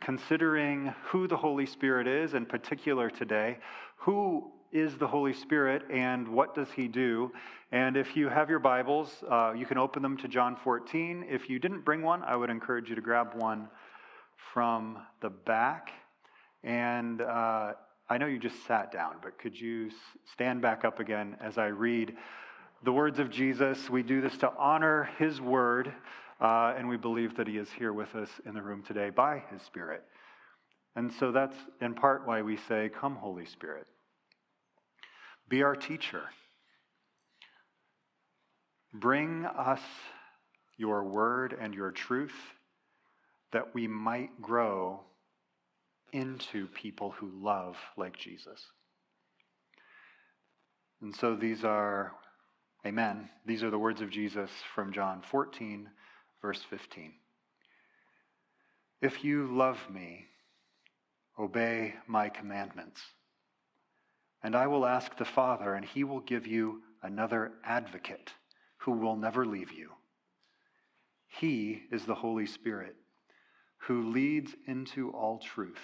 considering who the Holy Spirit is, in particular today. Who is the Holy Spirit and what does he do? And if you have your Bibles, uh, you can open them to John 14. If you didn't bring one, I would encourage you to grab one from the back. And uh, I know you just sat down, but could you stand back up again as I read the words of Jesus? We do this to honor his word. Uh, and we believe that He is here with us in the room today by His Spirit. And so that's in part why we say, Come, Holy Spirit. Be our teacher. Bring us your word and your truth that we might grow into people who love like Jesus. And so these are, amen, these are the words of Jesus from John 14, verse 15. If you love me, obey my commandments. And I will ask the Father, and he will give you another advocate who will never leave you. He is the Holy Spirit who leads into all truth.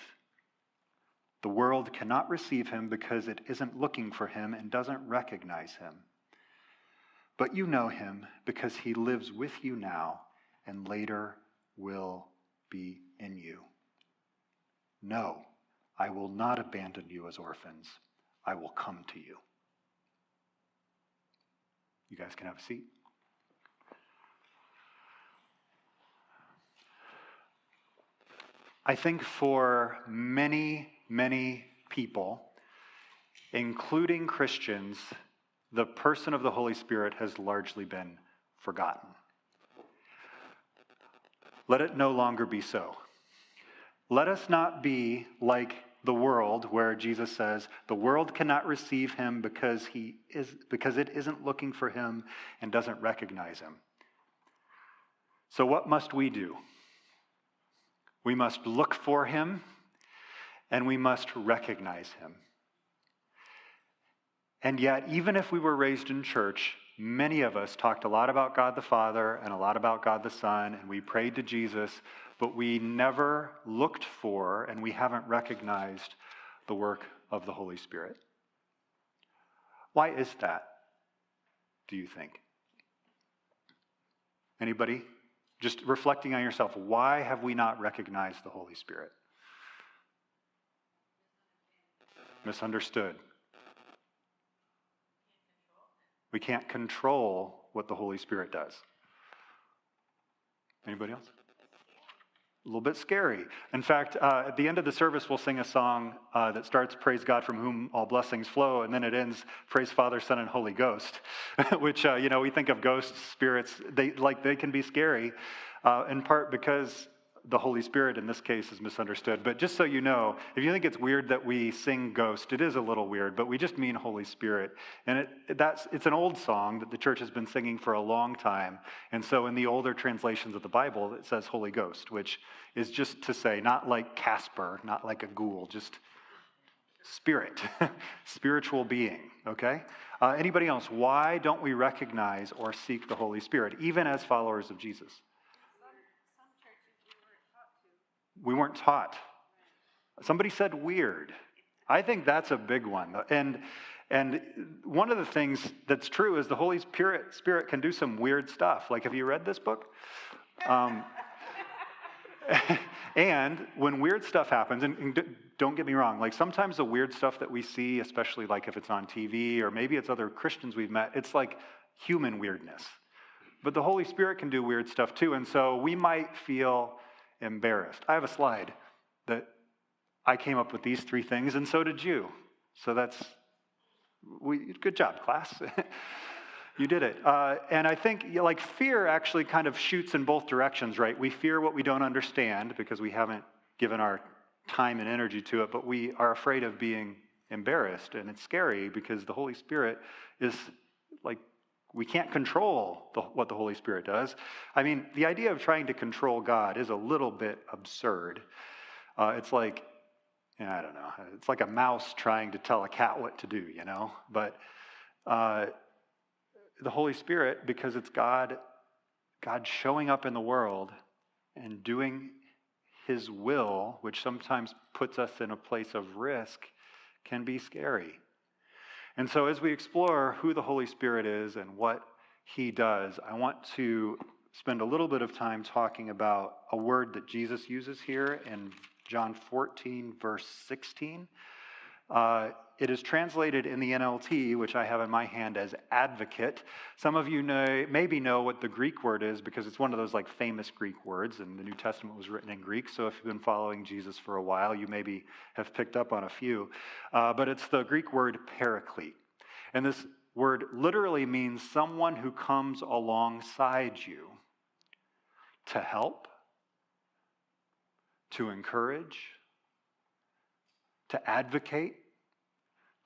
The world cannot receive him because it isn't looking for him and doesn't recognize him. But you know him because he lives with you now and later will be in you. No, I will not abandon you as orphans. I will come to you. You guys can have a seat. I think for many, many people, including Christians, the person of the Holy Spirit has largely been forgotten. Let it no longer be so. Let us not be like the world where Jesus says the world cannot receive him because he is because it isn't looking for him and doesn't recognize him. So what must we do? We must look for him and we must recognize him. And yet, even if we were raised in church, many of us talked a lot about God the Father and a lot about God the Son, and we prayed to Jesus, but we never looked for and we haven't recognized the work of the Holy Spirit. Why is that, do you think? Anybody? Just reflecting on yourself, why have we not recognized the Holy Spirit? Misunderstood. We can't control what the Holy Spirit does. Anybody else? A little bit scary. In fact, uh, at the end of the service, we'll sing a song uh, that starts "Praise God from whom all blessings flow," and then it ends "Praise Father, Son, and Holy Ghost," which uh, you know we think of ghosts, spirits. They like they can be scary, uh, in part because the Holy Spirit in this case is misunderstood. But just so you know, if you think it's weird that we sing Ghost, it is a little weird, but we just mean Holy Spirit. And it, that's, it's an old song that the church has been singing for a long time. And so in the older translations of the Bible, it says Holy Ghost, which is just to say, not like Casper, not like a ghoul, just spirit, spiritual being, okay? Uh, anybody else? Why don't we recognize or seek the Holy Spirit, even as followers of Jesus? We weren't taught. Somebody said weird. I think that's a big one. And, and one of the things that's true is the Holy Spirit, Spirit can do some weird stuff. Like, have you read this book? Um, and when weird stuff happens, and, and, don't get me wrong, like sometimes the weird stuff that we see, especially like if it's on TV or maybe it's other Christians we've met, it's like human weirdness. But the Holy Spirit can do weird stuff too. And so we might feel embarrassed. I have a slide that I came up with these three things, and so did you. So that's we, good job, class. you did it. Uh, and I think like fear actually kind of shoots in both directions, right? We fear what we don't understand because we haven't given our time and energy to it, but we are afraid of being embarrassed. And it's scary because the Holy Spirit is we can't control the, what the Holy Spirit does. I mean, the idea of trying to control God is a little bit absurd. Uh, it's like, I don't know, it's like a mouse trying to tell a cat what to do, you know? But uh, the Holy Spirit, because it's God, God showing up in the world and doing his will, which sometimes puts us in a place of risk, can be scary. And so, as we explore who the Holy Spirit is and what he does, I want to spend a little bit of time talking about a word that Jesus uses here in John 14, verse 16. Uh, it is translated in the NLT, which I have in my hand as advocate. Some of you know, maybe know what the Greek word is because it's one of those like famous Greek words, and the New Testament was written in Greek. So if you've been following Jesus for a while, you maybe have picked up on a few. Uh, but it's the Greek word paraclete. And this word literally means someone who comes alongside you to help, to encourage, to advocate,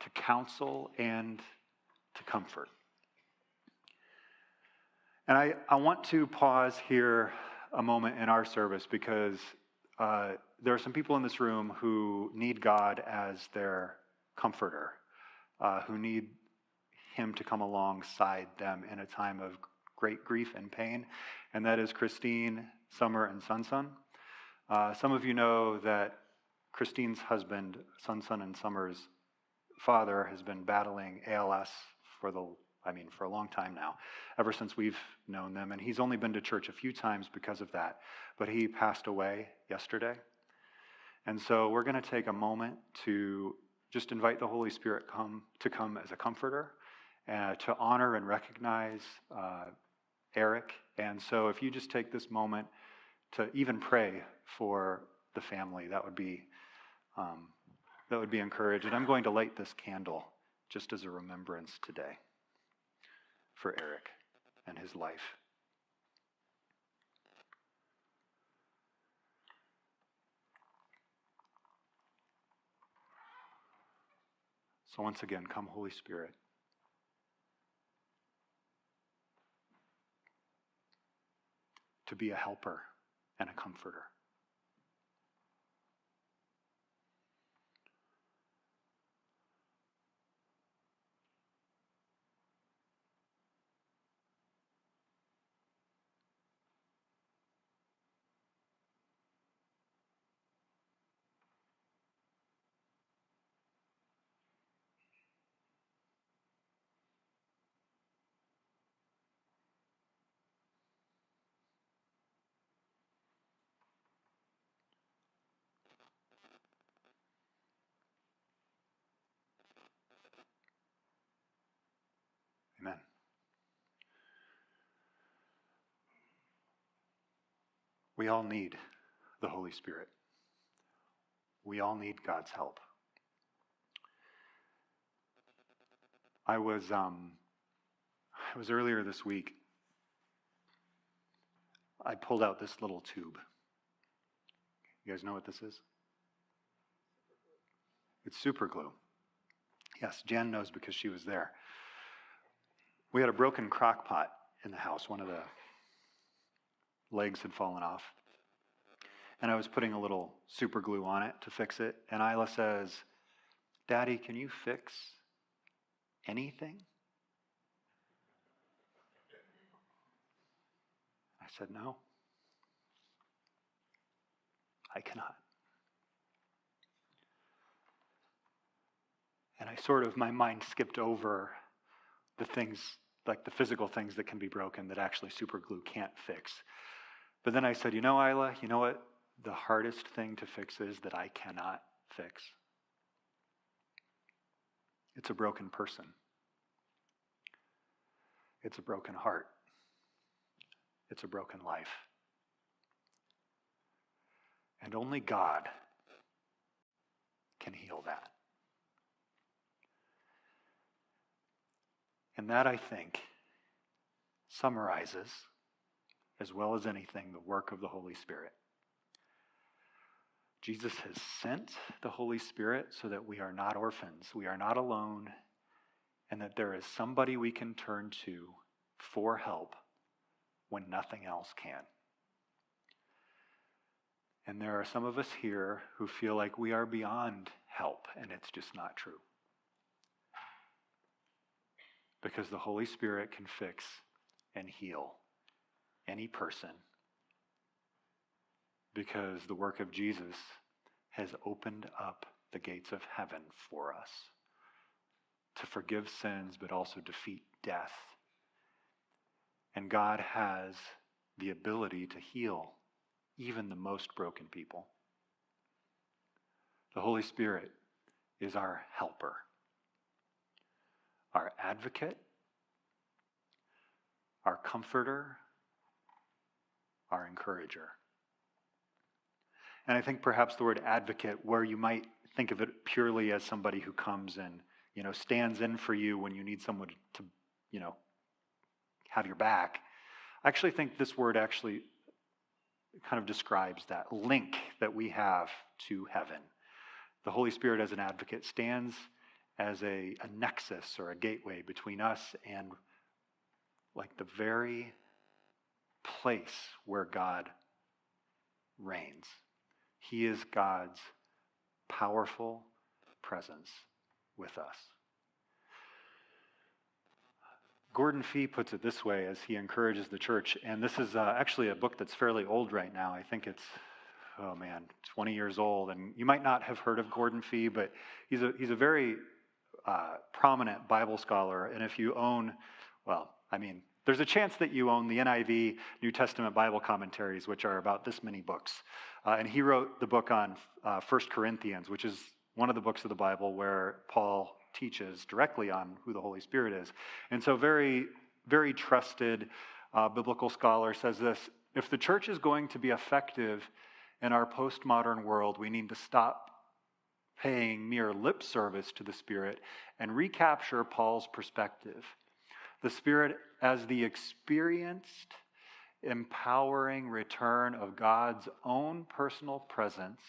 to counsel, and to comfort. And I, I want to pause here a moment in our service because uh, there are some people in this room who need God as their comforter, uh, who need Him to come alongside them in a time of great grief and pain. And that is Christine, Summer, and Sun Sun. Uh, some of you know that Christine's husband, Sun Sun and Summer's father, has been battling ALS for the I mean, for a long time now, ever since we've known them. And he's only been to church a few times because of that. But he passed away yesterday. And so we're going to take a moment to just invite the Holy Spirit come to come as a comforter, uh, to honor and recognize uh, Eric. And so if you just take this moment to even pray for the family, that would be um, that would be encouraged. And I'm going to light this candle just as a remembrance today for Eric and his life. So, once again, come, Holy Spirit. To be a helper and a comforter. Amen. We all need the Holy Spirit. We all need God's help. I was um, I was earlier this week. I pulled out this little tube. You guys know what this is? It's super glue. Yes, Jen knows because she was there. We had a broken crock pot in the house. One of the legs had fallen off. And I was putting a little super glue on it to fix it. And Isla says, Daddy, can you fix anything? I said, No. I cannot. And I sort of, my mind skipped over the things, like the physical things that can be broken that actually super glue can't fix. But then I said, you know, Isla, you know what the hardest thing to fix is that I cannot fix? It's a broken person. It's a broken heart. It's a broken life. And only God can heal that. And that, I think, summarizes, as well as anything, the work of the Holy Spirit. Jesus has sent the Holy Spirit so that we are not orphans, we are not alone, and that there is somebody we can turn to for help when nothing else can. And there are some of us here who feel like we are beyond help, and it's just not true. Because the Holy Spirit can fix and heal any person. Because the work of Jesus has opened up the gates of heaven for us to forgive sins, but also defeat death. And God has the ability to heal even the most broken people. The Holy Spirit is our helper, our advocate, our comforter, our encourager. And I think perhaps the word advocate, where you might think of it purely as somebody who comes and, you know, stands in for you when you need someone to, you know, have your back. I actually think this word actually kind of describes that link that we have to heaven. The Holy Spirit, as an advocate, stands as a, a nexus or a gateway between us and like the very place where God reigns. He is God's powerful presence with us. Gordon Fee puts it this way as he encourages the church, and this is uh, actually a book that's fairly old right now. I think it's, oh man, 20 years old. And you might not have heard of Gordon Fee, but he's a, he's a very uh, prominent Bible scholar. And if you own, well, I mean, there's a chance that you own the NIV New Testament Bible commentaries, which are about this many books. Uh, and he wrote the book on uh, 1 Corinthians, which is one of the books of the Bible where Paul teaches directly on who the Holy Spirit is. And so, very, very trusted uh, biblical scholar says this if the church is going to be effective in our postmodern world, we need to stop paying mere lip service to the Spirit and recapture Paul's perspective. The Spirit as the experienced, empowering return of God's own personal presence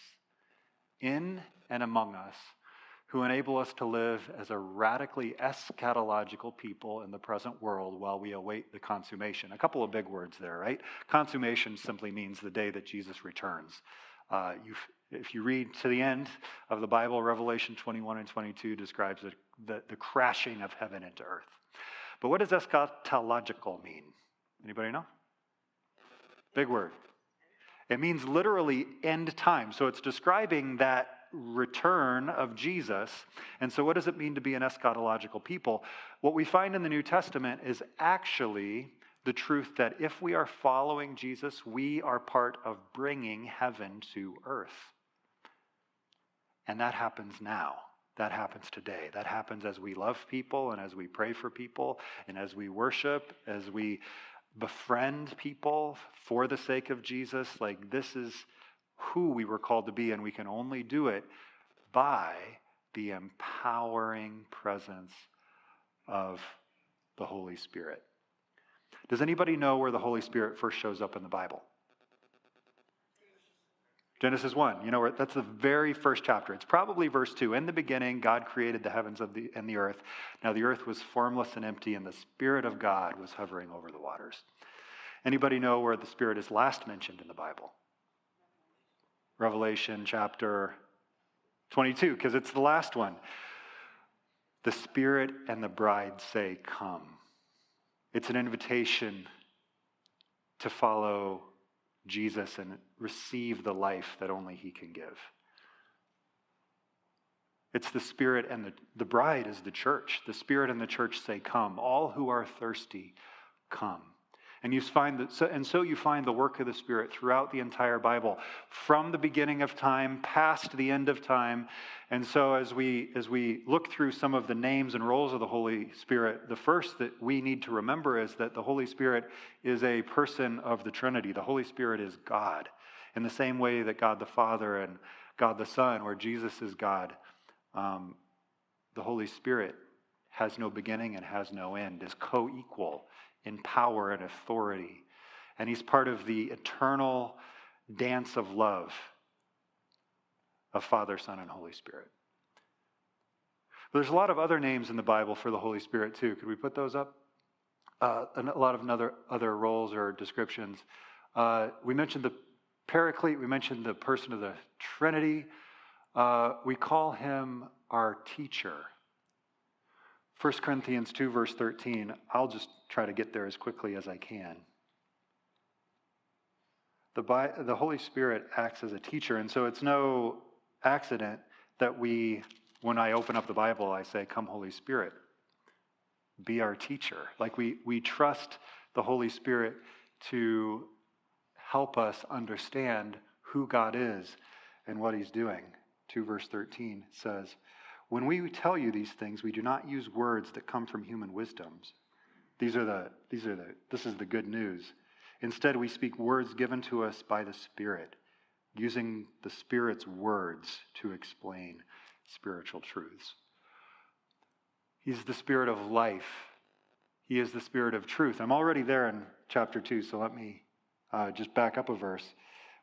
in and among us who enable us to live as a radically eschatological people in the present world while we await the consummation. A couple of big words there, right? Consummation simply means the day that Jesus returns. Uh, if you read to the end of the Bible, Revelation 21 and 22 describes the, the, the crashing of heaven into earth. But what does eschatological mean? Anybody know? Big word. It means literally end time. So it's describing that return of Jesus. And so, what does it mean to be an eschatological people? What we find in the New Testament is actually the truth that if we are following Jesus, we are part of bringing heaven to earth. And that happens now. That happens today. That happens as we love people and as we pray for people and as we worship, as we befriend people for the sake of Jesus. Like, this is who we were called to be, and we can only do it by the empowering presence of the Holy Spirit. Does anybody know where the Holy Spirit first shows up in the Bible? Genesis 1. You know, that's the very first chapter. It's probably verse 2. In the beginning, God created the heavens of the, and the earth. Now the earth was formless and empty, and the Spirit of God was hovering over the waters. Anybody know where the Spirit is last mentioned in the Bible? Revelation chapter 22, because it's the last one. The Spirit and the bride say, Come. It's an invitation to follow Jesus and receive the life that only He can give. It's the Spirit and the, the bride is the church. The Spirit and the church say, Come. All who are thirsty, come. And you find that, so, and so you find the work of the Spirit throughout the entire Bible, from the beginning of time past the end of time. And so as we as we look through some of the names and roles of the Holy Spirit, the first that we need to remember is that the Holy Spirit is a person of the Trinity. The Holy Spirit is God, in the same way that God the Father and God the Son, where Jesus is God, um, the Holy Spirit has no beginning and has no end, is co-equal in power and authority. And he's part of the eternal dance of love of Father, Son, and Holy Spirit. But there's a lot of other names in the Bible for the Holy Spirit, too. Could we put those up? Uh, a lot of other, other roles or descriptions. Uh, we mentioned the Paraclete, we mentioned the person of the Trinity. Uh, we call him our teacher. 1 Corinthians 2, verse 13. I'll just try to get there as quickly as I can. The, the Holy Spirit acts as a teacher, and so it's no accident that we, when I open up the Bible, I say, Come, Holy Spirit, be our teacher. Like we, we trust the Holy Spirit to help us understand who God is and what He's doing. 2 verse 13 says, When we tell you these things, we do not use words that come from human wisdoms. These are the, these are the, this is the good news. Instead, we speak words given to us by the Spirit, using the Spirit's words to explain spiritual truths. He's the Spirit of life. He is the Spirit of truth. I'm already there in chapter 2, so let me uh, just back up a verse.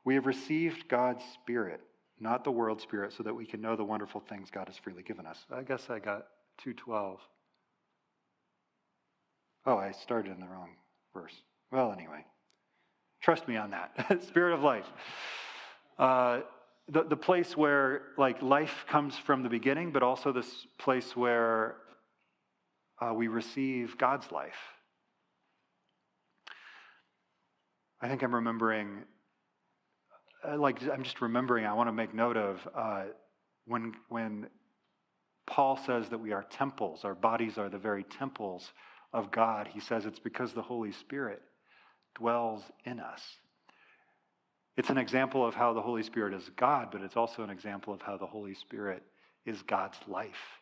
We have received God's Spirit, not the world Spirit, so that we can know the wonderful things God has freely given us. I guess I got 212. Oh, I started in the wrong verse. Well, anyway, trust me on that. Spirit of life. Uh, the, the place where like life comes from the beginning, but also this place where uh, we receive God's life. I think I'm remembering, like, I'm just remembering, I want to make note of uh, when, when Paul says that we are temples, our bodies are the very temples of God. He says it's because the Holy Spirit dwells in us. It's an example of how the Holy Spirit is God, but it's also an example of how the Holy Spirit is God's life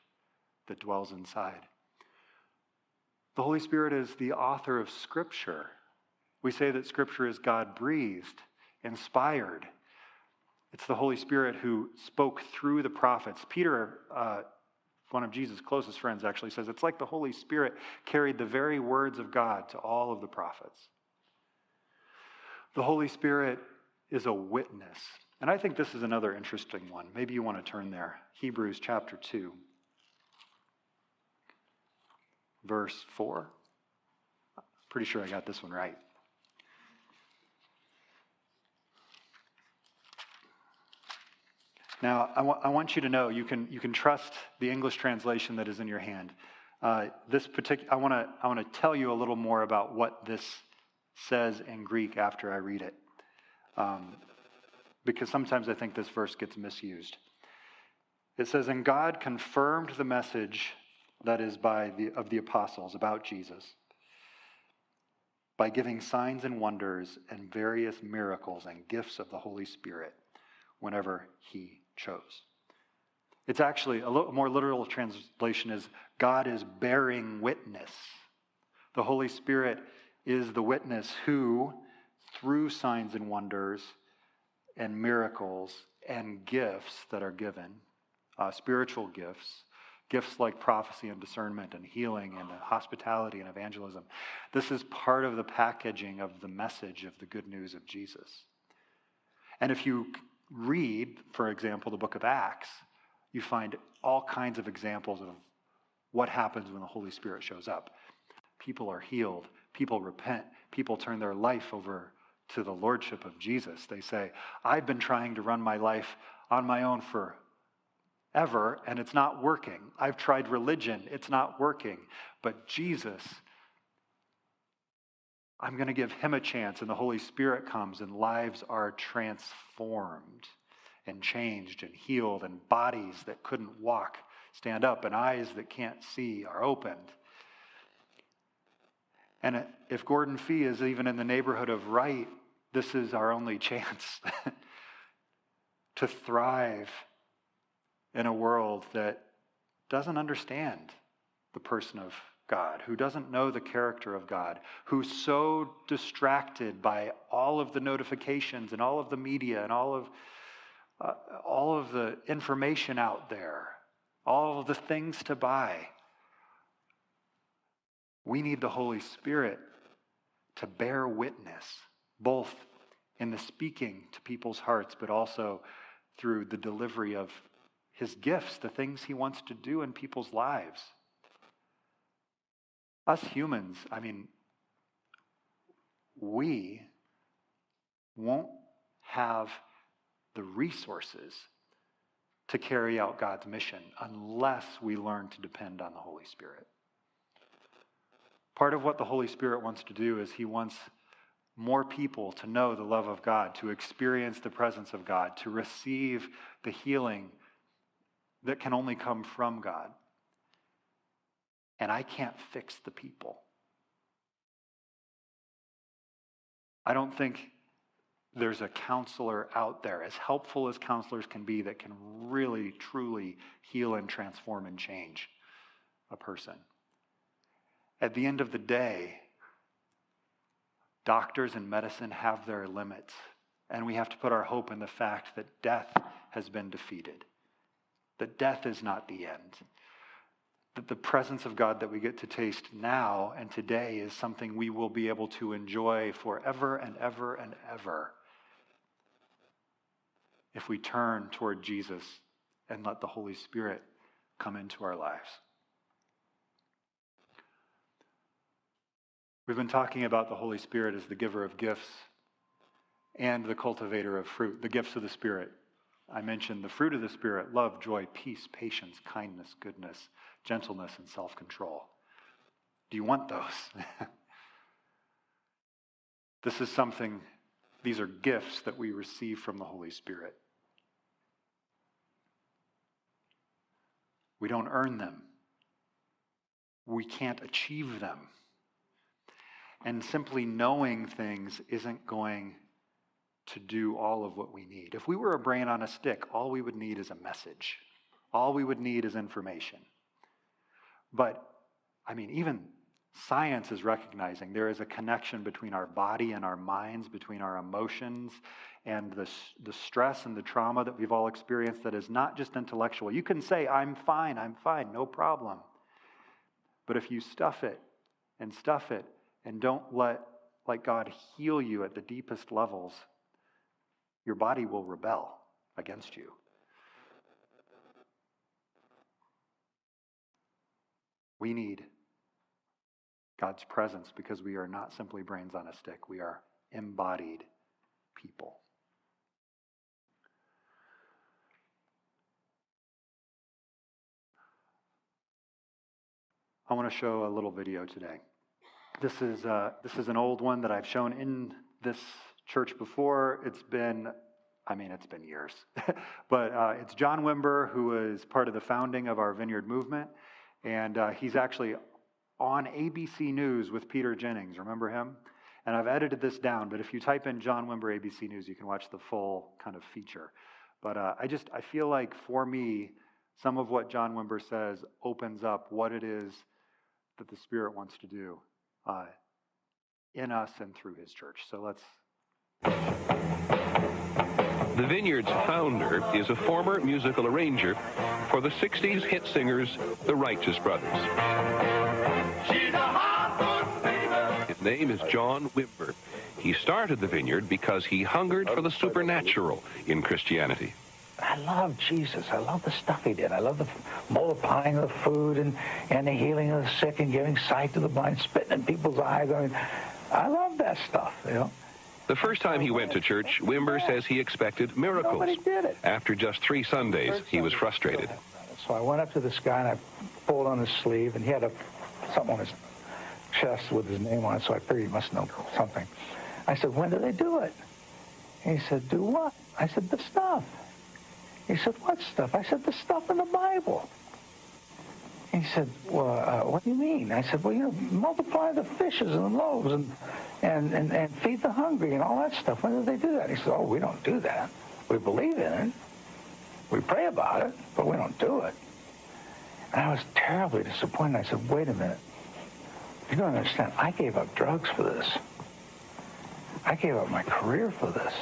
that dwells inside. The Holy Spirit is the author of Scripture. We say that Scripture is God breathed, inspired. It's the Holy Spirit who spoke through the prophets. Peter, uh, one of Jesus' closest friends, actually says it's like the Holy Spirit carried the very words of God to all of the prophets. The Holy Spirit is a witness. And I think this is another interesting one. Maybe you want to turn there. Hebrews chapter 2, verse 4. Pretty sure I got this one right. Now, I, wa- I want you to know you can, you can trust the English translation that is in your hand. Uh, this particular, I want to I want to tell you a little more about what this says in Greek after I read it, um, because sometimes I think this verse gets misused. It says, "And God confirmed the message that is by the of the apostles about Jesus by giving signs and wonders and various miracles and gifts of the Holy Spirit whenever He chose. It's actually a more literal translation is God is bearing witness. The Holy Spirit is the witness who, through signs and wonders and miracles and gifts that are given, uh, spiritual gifts, gifts like prophecy and discernment and healing and hospitality and evangelism, this is part of the packaging of the message of the good news of Jesus. And if you read, for example, the book of Acts, you find all kinds of examples of what happens when the Holy Spirit shows up. People are healed, people repent, people turn their life over to the lordship of Jesus. They say, I've been trying to run my life on my own for ever and it's not working. I've tried religion, it's not working. But Jesus I'm going to give him a chance, and the Holy Spirit comes, and lives are transformed and changed and healed, and bodies that couldn't walk stand up, and eyes that can't see are opened. And if Gordon Fee is even in the neighborhood of right, this is our only chance to thrive in a world that doesn't understand the person of God, who doesn't know the character of God, who's so distracted by all of the notifications and all of the media and all of, uh, all of the information out there, all of the things to buy. We need the Holy Spirit to bear witness, both in the speaking to people's hearts, but also through the delivery of his gifts, the things he wants to do in people's lives. Us humans, I mean, we won't have the resources to carry out God's mission unless we learn to depend on the Holy Spirit. Part of what the Holy Spirit wants to do is He wants more people to know the love of God, to experience the presence of God, to receive the healing that can only come from God. And I can't fix the people. I don't think there's a counselor out there, as helpful as counselors can be, that can really, truly heal and transform and change a person. At the end of the day, doctors and medicine have their limits, and we have to put our hope in the fact that death has been defeated, that death is not the end, that the presence of God that we get to taste now and today is something we will be able to enjoy forever and ever and ever if we turn toward Jesus and let the Holy Spirit come into our lives. We've been talking about the Holy Spirit as the giver of gifts and the cultivator of fruit, the gifts of the Spirit. I mentioned the fruit of the Spirit love, joy, peace, patience, kindness, goodness, gentleness, and self control. Do you want those? this is something, these are gifts that we receive from the Holy Spirit. We don't earn them. We can't achieve them. And simply knowing things isn't going to do all of what we need. If we were a brain on a stick, all we would need is a message. All we would need is information. But, I mean, even science is recognizing there is a connection between our body and our minds, between our emotions and the, the stress and the trauma that we've all experienced that is not just intellectual. You can say, I'm fine, I'm fine, no problem. But if you stuff it and stuff it and don't let like God heal you at the deepest levels, your body will rebel against you. We need God's presence because we are not simply brains on a stick, we are embodied people. I want to show a little video today. This is, uh, this is an old one that I've shown in this church before. It's been, I mean, it's been years. but uh, it's John Wimber, who was part of the founding of our Vineyard movement. And uh, he's actually on ABC News with Peter Jennings. Remember him? And I've edited this down, but if you type in John Wimber ABC News, you can watch the full kind of feature. But uh, I just, I feel like for me, some of what John Wimber says opens up what it is that the Spirit wants to do uh, in us and through His church. So let's. The Vineyard's founder is a former musical arranger for the 60s hit singers, the Righteous Brothers. His name is John Wimber. He started the Vineyard because he hungered for the supernatural in Christianity. I love Jesus. I love the stuff he did. I love the multiplying of the food and, and the healing of the sick and giving sight to the blind, spitting in people's eyes. I mean, I love that stuff, you know. The first time he went to church, Wimber says he expected miracles. After just three Sundays, he was frustrated. So I went up to this guy and I pulled on his sleeve, and he had a something on his chest with his name on it, so I figured he must know something. I said, when do they do it? And he said, do what? I said, the stuff. He said, what stuff? I said, the stuff in the Bible. He said, well, uh, what do you mean? I said, well, you know, multiply the fishes and the loaves and, and, and, and feed the hungry and all that stuff. When did they do that? He said, oh, we don't do that. We believe in it. We pray about it, but we don't do it. And I was terribly disappointed. I said, wait a minute. You don't understand. I gave up drugs for this. I gave up my career for this.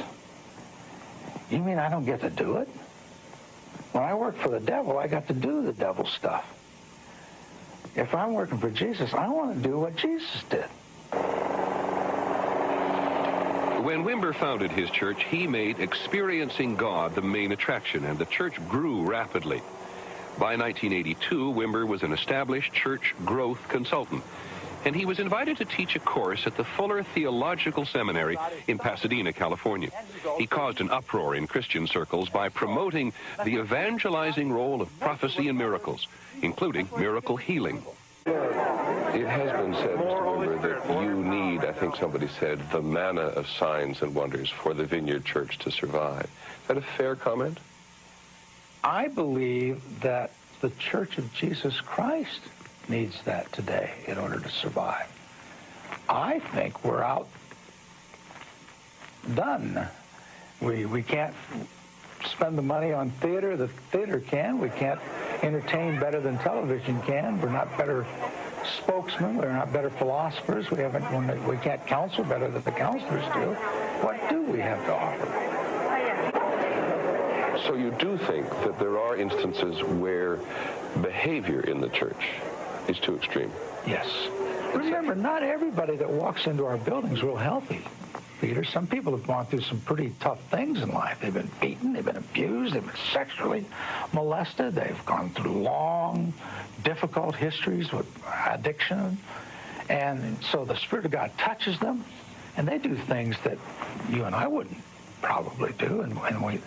You mean I don't get to do it? When I work for the devil, I got to do the devil stuff. If I'm working for Jesus, I want to do what Jesus did. When Wimber founded his church, he made experiencing God the main attraction, and the church grew rapidly. By 1982, Wimber was an established church growth consultant, and he was invited to teach a course at the Fuller Theological Seminary in Pasadena, California. He caused an uproar in Christian circles by promoting the evangelizing role of prophecy and miracles, including miracle healing. It has been said, Mr. Wimber, that you think somebody said, the manna of signs and wonders for the Vineyard Church to survive. Is that a fair comment? I believe that the Church of Jesus Christ needs that today in order to survive. I think we're out done. We, we can't spend the money on theater. The theater can. We can't entertain better than television can. We're not better spokesmen. We're not better philosophers. We haven't. We can't counsel better than the counselors do. What do we have to offer? So you do think that there are instances where behavior in the church is too extreme? Yes. Remember, not everybody that walks into our buildings real healthy. Some people have gone through some pretty tough things in life. They've been beaten, they've been abused, they've been sexually molested, they've gone through long, difficult histories with addiction. And so the Spirit of God touches them, and they do things that you and I wouldn't probably do, and, and we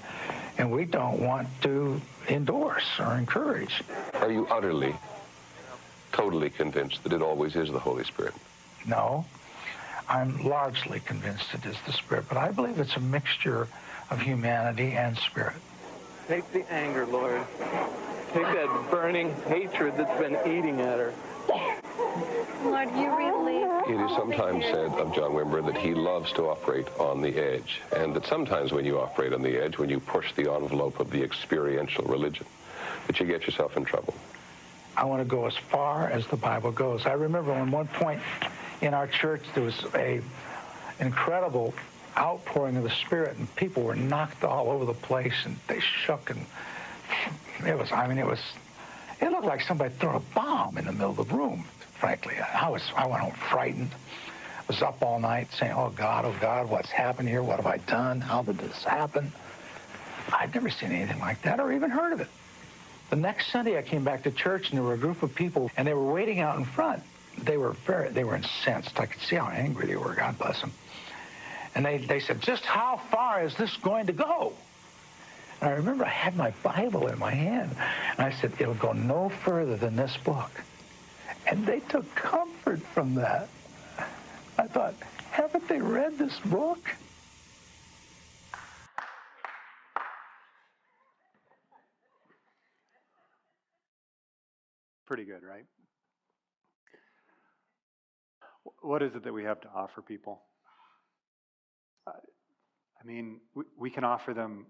and we don't want to endorse or encourage. Are you utterly, totally convinced that it always is the Holy Spirit? No. I'm largely convinced it is the Spirit, but I believe it's a mixture of humanity and spirit. Take the anger, Lord. Take that burning hatred that's been eating at her. Lord, you really. It is sometimes said of John Wimber that he loves to operate on the edge, and that sometimes when you operate on the edge, when you push the envelope of the experiential religion, that you get yourself in trouble. I want to go as far as the Bible goes. I remember when one point in our church there was a incredible outpouring of the Spirit, and people were knocked all over the place, and they shook, and it was, I mean, it was, it looked like somebody threw a bomb in the middle of the room frankly. I was, I went home frightened. I was up all night saying, oh God, oh God, what's happened here? What have I done? How did this happen? I'd never seen anything like that or even heard of it. The next Sunday I came back to church and there were a group of people and they were waiting out in front. They were very, they were incensed. I could see how angry they were, God bless them. And they, they said, just how far is this going to go? And I remember I had my Bible in my hand. And I said, it'll go no further than this book. And they took comfort from that. I thought, haven't they read this book? Pretty good, right? What is it that we have to offer people? I mean, we, can offer them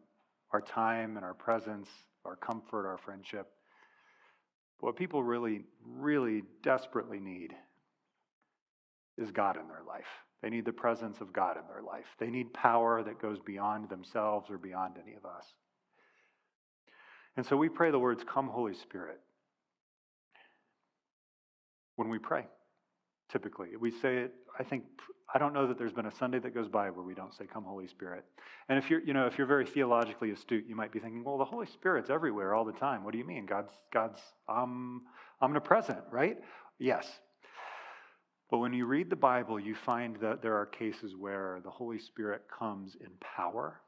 our time and our presence, our comfort, our friendship. What people really, really desperately need is God in their life. They need the presence of God in their life. They need power that goes beyond themselves or beyond any of us. And so we pray the words, Come, Holy Spirit, when we pray, typically. We say it, I think, I don't know that there's been a Sunday that goes by where we don't say, Come, Holy Spirit. And if you're, you know, if you're very theologically astute, you might be thinking, well, the Holy Spirit's everywhere all the time. What do you mean? God's, God's um, omnipresent, right? Yes. But when you read the Bible, you find that there are cases where the Holy Spirit comes in power.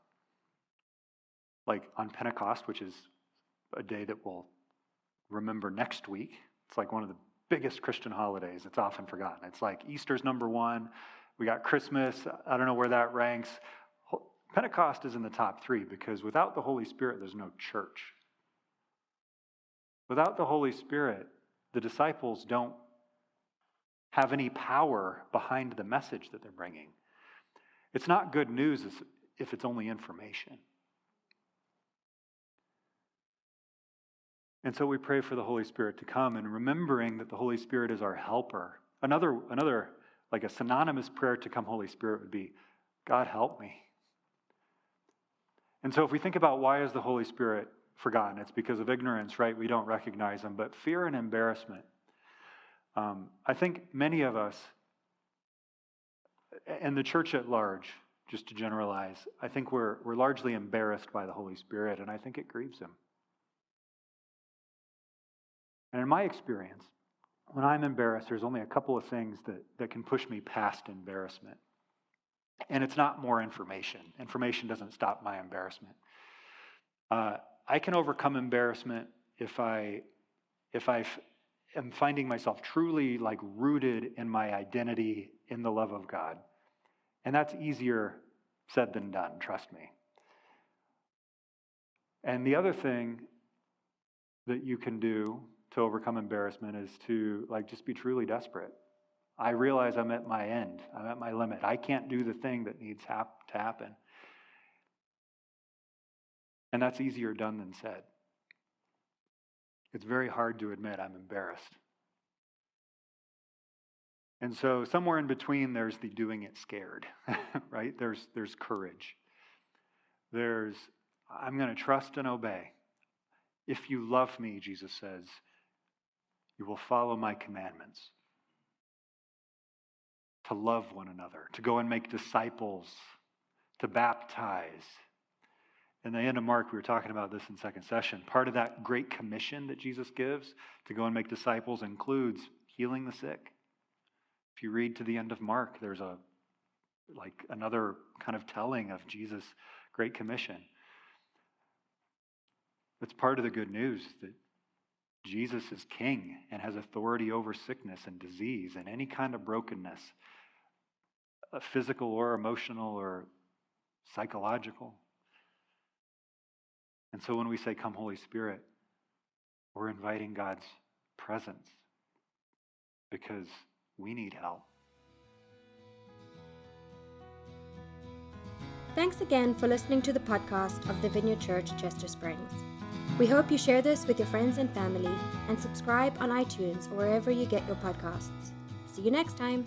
Like on Pentecost, which is a day that we'll remember next week. It's like one of the biggest Christian holidays. It's often forgotten. It's like Easter's number one. We got Christmas. I don't know where that ranks. Pentecost is in the top three because without the Holy Spirit, there's no church. Without the Holy Spirit, the disciples don't have any power behind the message that they're bringing. It's not good news if it's only information. And so we pray for the Holy Spirit to come and remembering that the Holy Spirit is our helper. Another, another like a synonymous prayer to come, Holy Spirit, would be God, help me. And so if we think about why is the Holy Spirit forgotten, it's because of ignorance, right? We don't recognize him, but fear and embarrassment. Um, I think many of us, and the church at large, just to generalize, I think we're, we're largely embarrassed by the Holy Spirit, and I think it grieves him. And in my experience, when I'm embarrassed, there's only a couple of things that, that can push me past embarrassment. And it's not more information. Information doesn't stop my embarrassment. Uh, I can overcome embarrassment if I if I am finding myself truly like rooted in my identity in the love of God. And that's easier said than done, trust me. And the other thing that you can do to overcome embarrassment is to like just be truly desperate. I realize I'm at my end. I'm at my limit. I can't do the thing that needs hap- to happen. And that's easier done than said. It's very hard to admit I'm embarrassed. And so somewhere in between there's the doing it scared, right? There's there's courage. There's I'm going to trust and obey. If you love me, Jesus says, you will follow my commandments. To love one another, to go and make disciples, to baptize. In the end of Mark, we were talking about this in second session. Part of that great commission that Jesus gives to go and make disciples includes healing the sick. If you read to the end of Mark, there's a like another kind of telling of Jesus' great commission. It's part of the good news that Jesus is king and has authority over sickness and disease and any kind of brokenness, uh, physical or emotional or psychological. And so when we say, Come, Holy Spirit, we're inviting God's presence because we need help. Thanks again for listening to the podcast of the Vineyard Church Chester Springs. We hope you share this with your friends and family and subscribe on iTunes or wherever you get your podcasts. See you next time.